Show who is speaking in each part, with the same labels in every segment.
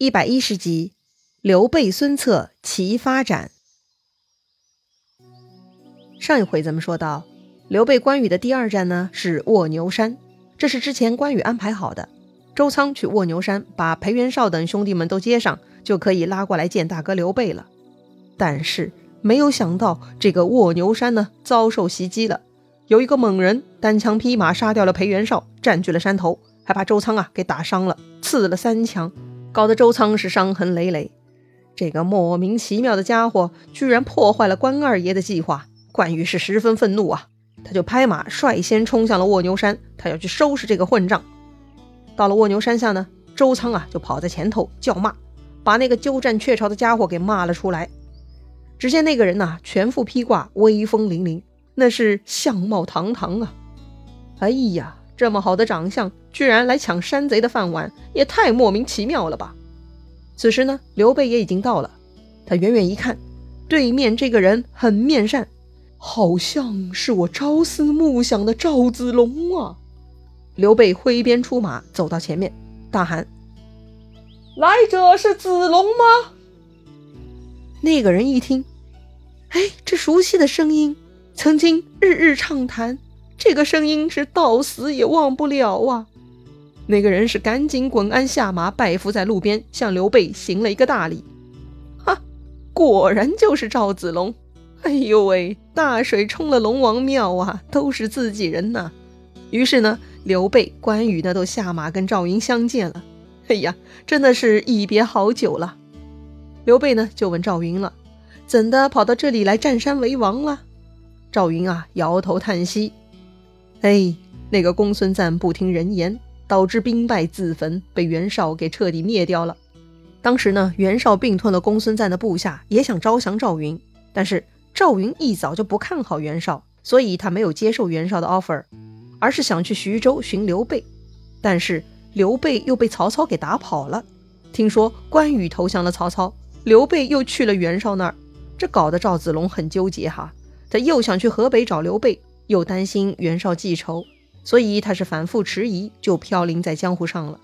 Speaker 1: 一百一十集，刘备孙策齐发展。上一回咱们说到，刘备关羽的第二站呢是卧牛山，这是之前关羽安排好的。周仓去卧牛山，把裴元绍等兄弟们都接上，就可以拉过来见大哥刘备了。但是没有想到，这个卧牛山呢遭受袭击了，有一个猛人单枪匹马杀掉了裴元绍，占据了山头，还把周仓啊给打伤了，刺了三枪。搞得周仓是伤痕累累，这个莫名其妙的家伙居然破坏了关二爷的计划，关羽是十分愤怒啊！他就拍马率先冲向了卧牛山，他要去收拾这个混账。到了卧牛山下呢，周仓啊就跑在前头叫骂，把那个鸠占鹊巢的家伙给骂了出来。只见那个人呐，全副披挂，威风凛凛，那是相貌堂堂啊！哎呀！这么好的长相，居然来抢山贼的饭碗，也太莫名其妙了吧！此时呢，刘备也已经到了。他远远一看，对面这个人很面善，好像是我朝思暮想的赵子龙啊！刘备挥鞭出马，走到前面，大喊：“来者是子龙吗？”那个人一听，哎，这熟悉的声音，曾经日日畅谈。这个声音是到死也忘不了啊！那个人是赶紧滚鞍下马，拜伏在路边，向刘备行了一个大礼。哈，果然就是赵子龙！哎呦喂，大水冲了龙王庙啊，都是自己人呐！于是呢，刘备、关羽呢都下马跟赵云相见了。哎呀，真的是一别好久了。刘备呢就问赵云了：“怎的跑到这里来占山为王了？”赵云啊摇头叹息。哎，那个公孙瓒不听人言，导致兵败自焚，被袁绍给彻底灭掉了。当时呢，袁绍并吞了公孙瓒的部下，也想招降赵云，但是赵云一早就不看好袁绍，所以他没有接受袁绍的 offer，而是想去徐州寻刘备。但是刘备又被曹操给打跑了。听说关羽投降了曹操，刘备又去了袁绍那儿，这搞得赵子龙很纠结哈，他又想去河北找刘备。又担心袁绍记仇，所以他是反复迟疑，就飘零在江湖上了。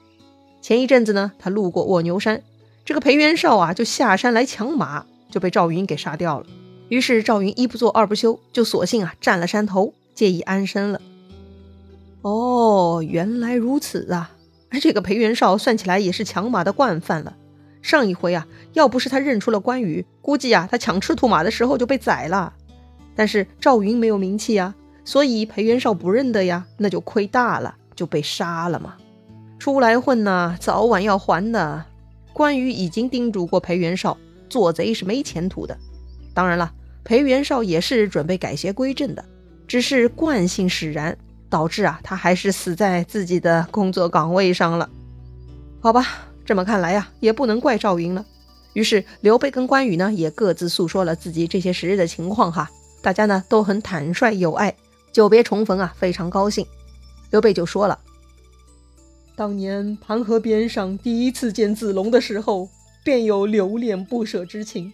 Speaker 1: 前一阵子呢，他路过卧牛山，这个裴元绍啊就下山来抢马，就被赵云给杀掉了。于是赵云一不做二不休，就索性啊占了山头，借以安身了。哦，原来如此啊！哎，这个裴元绍算起来也是抢马的惯犯了。上一回啊，要不是他认出了关羽，估计啊他抢赤兔马的时候就被宰了。但是赵云没有名气呀。所以裴元绍不认得呀，那就亏大了，就被杀了嘛。出来混呐，早晚要还的。关羽已经叮嘱过裴元绍，做贼是没前途的。当然了，裴元绍也是准备改邪归正的，只是惯性使然，导致啊，他还是死在自己的工作岗位上了。好吧，这么看来呀，也不能怪赵云了。于是刘备跟关羽呢，也各自诉说了自己这些时日的情况哈，大家呢都很坦率友爱。久别重逢啊，非常高兴。刘备就说了：“当年盘河边上第一次见子龙的时候，便有留恋不舍之情。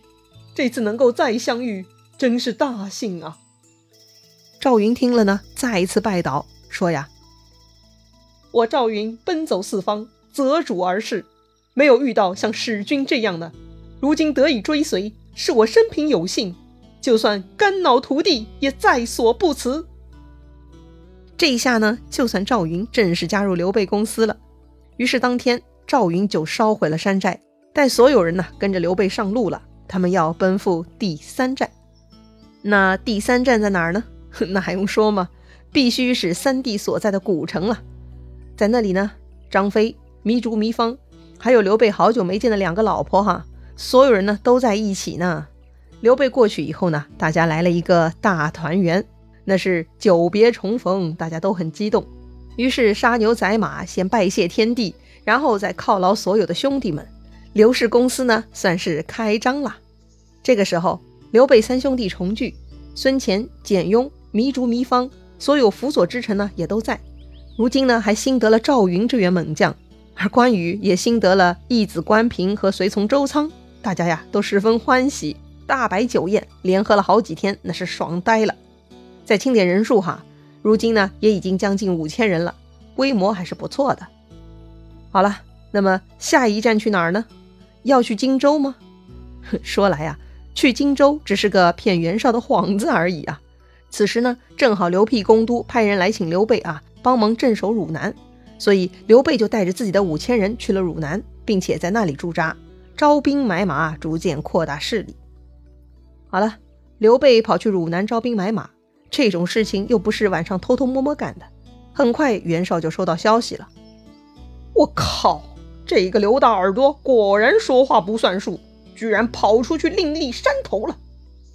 Speaker 1: 这次能够再相遇，真是大幸啊！”赵云听了呢，再一次拜倒，说：“呀，我赵云奔走四方，择主而事，没有遇到像使君这样的。如今得以追随，是我生平有幸，就算肝脑涂地，也在所不辞。”这一下呢，就算赵云正式加入刘备公司了。于是当天，赵云就烧毁了山寨，带所有人呢跟着刘备上路了。他们要奔赴第三站。那第三站在哪儿呢？那还用说吗？必须是三弟所在的古城了。在那里呢，张飞、糜竺、糜芳，还有刘备好久没见的两个老婆哈，所有人呢都在一起呢。刘备过去以后呢，大家来了一个大团圆。那是久别重逢，大家都很激动，于是杀牛宰马，先拜谢天地，然后再犒劳所有的兄弟们。刘氏公司呢，算是开张了。这个时候，刘备三兄弟重聚，孙乾、简雍、糜竺、糜芳，所有辅佐之臣呢，也都在。如今呢，还新得了赵云这员猛将，而关羽也新得了义子关平和随从周仓，大家呀都十分欢喜，大摆酒宴，连喝了好几天，那是爽呆了。再清点人数哈，如今呢也已经将近五千人了，规模还是不错的。好了，那么下一站去哪儿呢？要去荆州吗？说来呀，去荆州只是个骗袁绍的幌子而已啊。此时呢，正好刘辟公都派人来请刘备啊，帮忙镇守汝南，所以刘备就带着自己的五千人去了汝南，并且在那里驻扎，招兵买马，逐渐扩大势力。好了，刘备跑去汝南招兵买马，这种事情又不是晚上偷偷摸摸干的。很快，袁绍就收到消息了。
Speaker 2: 我靠，这个刘大耳朵果然说话不算数，居然跑出去另立山头了，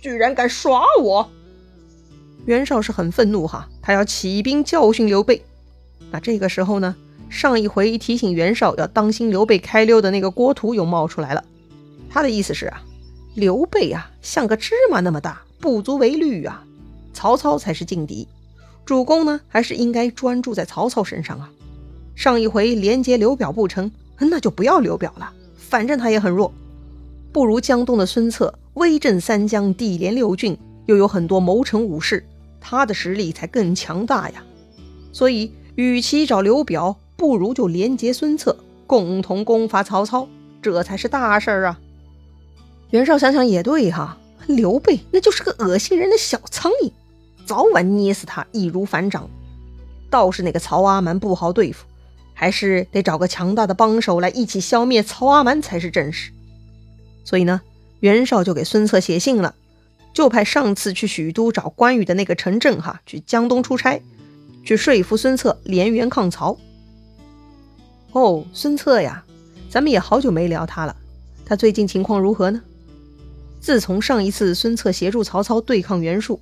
Speaker 2: 居然敢耍我！
Speaker 1: 袁绍是很愤怒哈，他要起兵教训刘备。那这个时候呢，上一回提醒袁绍要当心刘备开溜的那个郭图又冒出来了，他的意思是啊。刘备啊，像个芝麻那么大，不足为虑啊！曹操才是劲敌，主公呢，还是应该专注在曹操身上啊！上一回连接刘表不成，那就不要刘表了，反正他也很弱，不如江东的孙策，威震三江，地连六郡，又有很多谋臣武士，他的实力才更强大呀！所以，与其找刘表，不如就连接孙策，共同攻伐曹操，这才是大事儿啊！袁绍想想也对哈，刘备那就是个恶心人的小苍蝇，早晚捏死他易如反掌。倒是那个曹阿瞒不好对付，还是得找个强大的帮手来一起消灭曹阿瞒才是正事。所以呢，袁绍就给孙策写信了，就派上次去许都找关羽的那个陈震哈去江东出差，去说服孙策联袁抗曹。哦，孙策呀，咱们也好久没聊他了，他最近情况如何呢？自从上一次孙策协助曹操对抗袁术，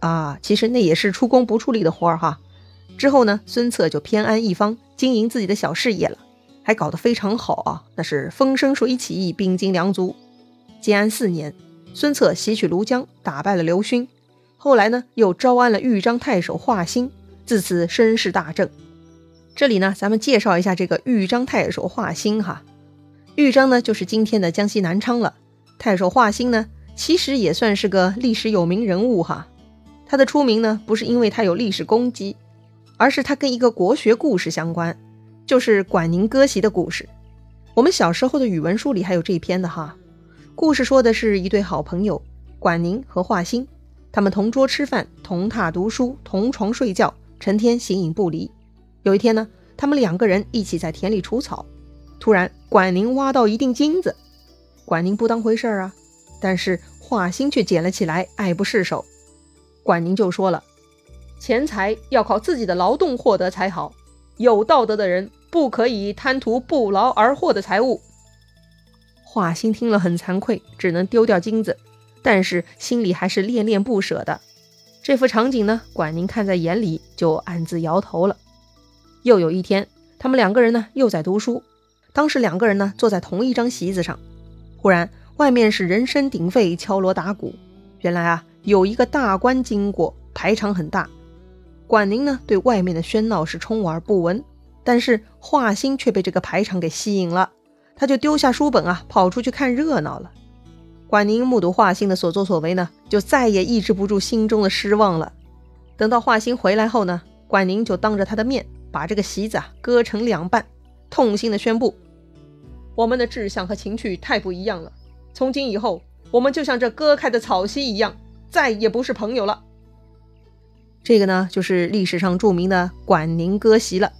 Speaker 1: 啊，其实那也是出工不出力的活儿哈。之后呢，孙策就偏安一方，经营自己的小事业了，还搞得非常好啊，那是风生水起，兵精粮足。建安四年，孙策袭取庐江，打败了刘勋，后来呢，又招安了豫章太守华歆，自此声势大振。这里呢，咱们介绍一下这个豫章太守华歆哈，豫章呢，就是今天的江西南昌了。太守华歆呢，其实也算是个历史有名人物哈。他的出名呢，不是因为他有历史功绩，而是他跟一个国学故事相关，就是管宁割席的故事。我们小时候的语文书里还有这一篇的哈。故事说的是一对好朋友管宁和华歆，他们同桌吃饭，同榻读书，同床睡觉，成天形影不离。有一天呢，他们两个人一起在田里除草，突然管宁挖到一锭金子。管宁不当回事儿啊，但是华歆却捡了起来，爱不释手。管宁就说了：“钱财要靠自己的劳动获得才好，有道德的人不可以贪图不劳而获的财物。”华歆听了很惭愧，只能丢掉金子，但是心里还是恋恋不舍的。这幅场景呢，管宁看在眼里，就暗自摇头了。又有一天，他们两个人呢，又在读书，当时两个人呢，坐在同一张席子上。忽然，外面是人声鼎沸，敲锣打鼓。原来啊，有一个大官经过，排场很大。管宁呢，对外面的喧闹是充耳不闻，但是华歆却被这个排场给吸引了，他就丢下书本啊，跑出去看热闹了。管宁目睹华歆的所作所为呢，就再也抑制不住心中的失望了。等到华歆回来后呢，管宁就当着他的面把这个席子啊割成两半，痛心的宣布。我们的志向和情趣太不一样了，从今以后，我们就像这割开的草席一样，再也不是朋友了。这个呢，就是历史上著名的管宁割席了。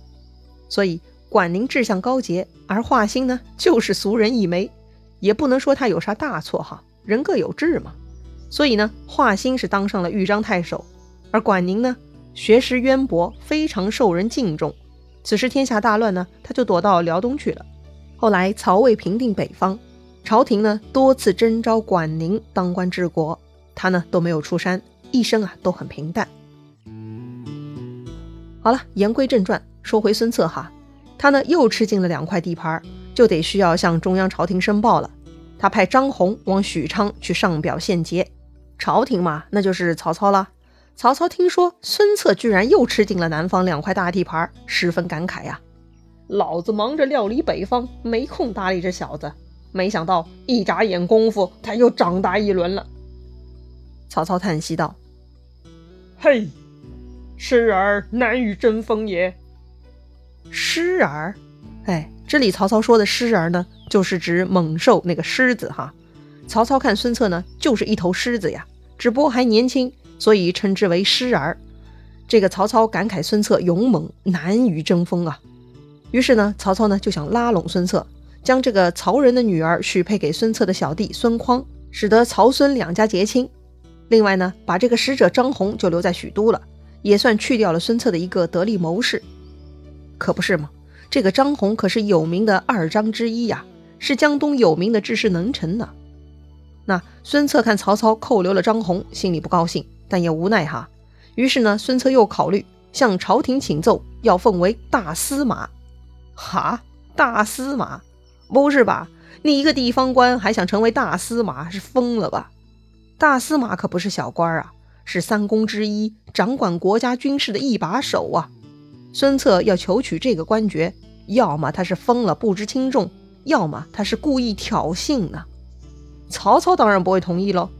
Speaker 1: 所以，管宁志向高洁，而华歆呢，就是俗人一枚，也不能说他有啥大错哈，人各有志嘛。所以呢，华歆是当上了豫章太守，而管宁呢，学识渊博，非常受人敬重。此时天下大乱呢，他就躲到辽东去了。后来曹魏平定北方，朝廷呢多次征召管宁当官治国，他呢都没有出山，一生啊都很平淡。好了，言归正传，说回孙策哈，他呢又吃进了两块地盘，就得需要向中央朝廷申报了。他派张宏往许昌去上表献捷，朝廷嘛，那就是曹操了。曹操听说孙策居然又吃进了南方两块大地盘，十分感慨呀。
Speaker 2: 老子忙着料理北方，没空搭理这小子。没想到一眨眼功夫，他又长大一轮了。
Speaker 1: 曹操叹息道：“
Speaker 2: 嘿，失而难与争锋也。
Speaker 1: 狮儿，哎，这里曹操说的狮儿呢，就是指猛兽那个狮子哈。曹操看孙策呢，就是一头狮子呀，只不过还年轻，所以称之为狮儿。这个曹操感慨孙策勇猛难于争锋啊，于是呢，曹操呢就想拉拢孙策，将这个曹仁的女儿许配给孙策的小弟孙匡，使得曹孙两家结亲。另外呢，把这个使者张宏就留在许都了，也算去掉了孙策的一个得力谋士。可不是吗？这个张宏可是有名的二张之一呀，是江东有名的治世能臣呢。那孙策看曹操扣留了张宏，心里不高兴，但也无奈哈。于是呢，孙策又考虑向朝廷请奏，要奉为大司马。哈，大司马？不是吧？你一个地方官还想成为大司马，是疯了吧？大司马可不是小官儿啊，是三公之一，掌管国家军事的一把手啊。孙策要求取这个官爵，要么他是疯了不知轻重，要么他是故意挑衅呢。曹操当然不会同意喽。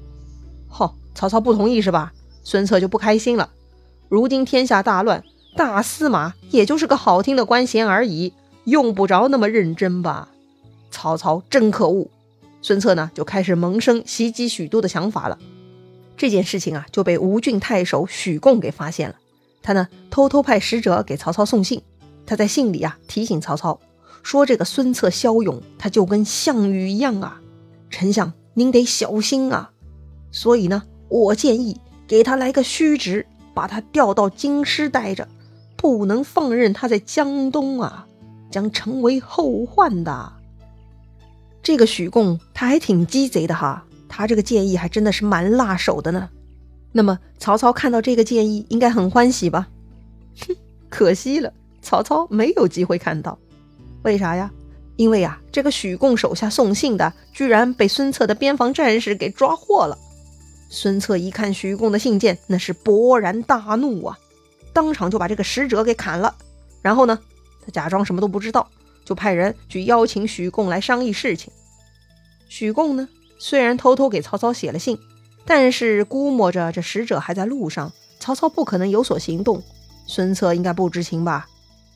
Speaker 1: 嚯，曹操不同意是吧？孙策就不开心了。如今天下大乱，大司马也就是个好听的官衔而已，用不着那么认真吧？曹操真可恶。孙策呢，就开始萌生袭击许都的想法了。这件事情啊，就被吴郡太守许贡给发现了。他呢，偷偷派使者给曹操送信。他在信里啊，提醒曹操说：“这个孙策骁勇，他就跟项羽一样啊，丞相您得小心啊。所以呢，我建议。”给他来个虚职，把他调到京师待着，不能放任他在江东啊，将成为后患的。这个许贡他还挺鸡贼的哈，他这个建议还真的是蛮辣手的呢。那么曹操看到这个建议，应该很欢喜吧？哼，可惜了，曹操没有机会看到。为啥呀？因为啊，这个许贡手下送信的，居然被孙策的边防战士给抓获了。孙策一看许贡的信件，那是勃然大怒啊，当场就把这个使者给砍了。然后呢，他假装什么都不知道，就派人去邀请许贡来商议事情。许贡呢，虽然偷偷给曹操写了信，但是估摸着这使者还在路上，曹操不可能有所行动。孙策应该不知情吧？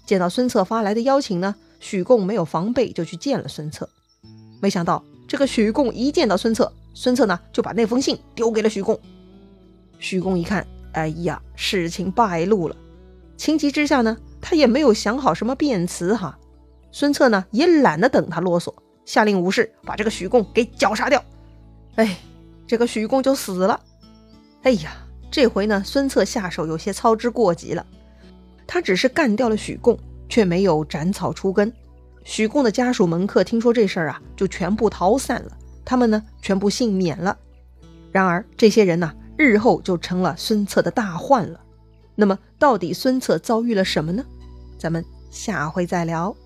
Speaker 1: 见到孙策发来的邀请呢，许贡没有防备就去见了孙策。没想到这个许贡一见到孙策。孙策呢，就把那封信丢给了许贡。许贡一看，哎呀，事情败露了，情急之下呢，他也没有想好什么辩词哈。孙策呢，也懒得等他啰嗦，下令武士把这个许贡给绞杀掉。哎，这个许贡就死了。哎呀，这回呢，孙策下手有些操之过急了，他只是干掉了许贡，却没有斩草除根。许贡的家属门客听说这事儿啊，就全部逃散了。他们呢，全部幸免了。然而，这些人呢，日后就成了孙策的大患了。那么，到底孙策遭遇了什么呢？咱们下回再聊。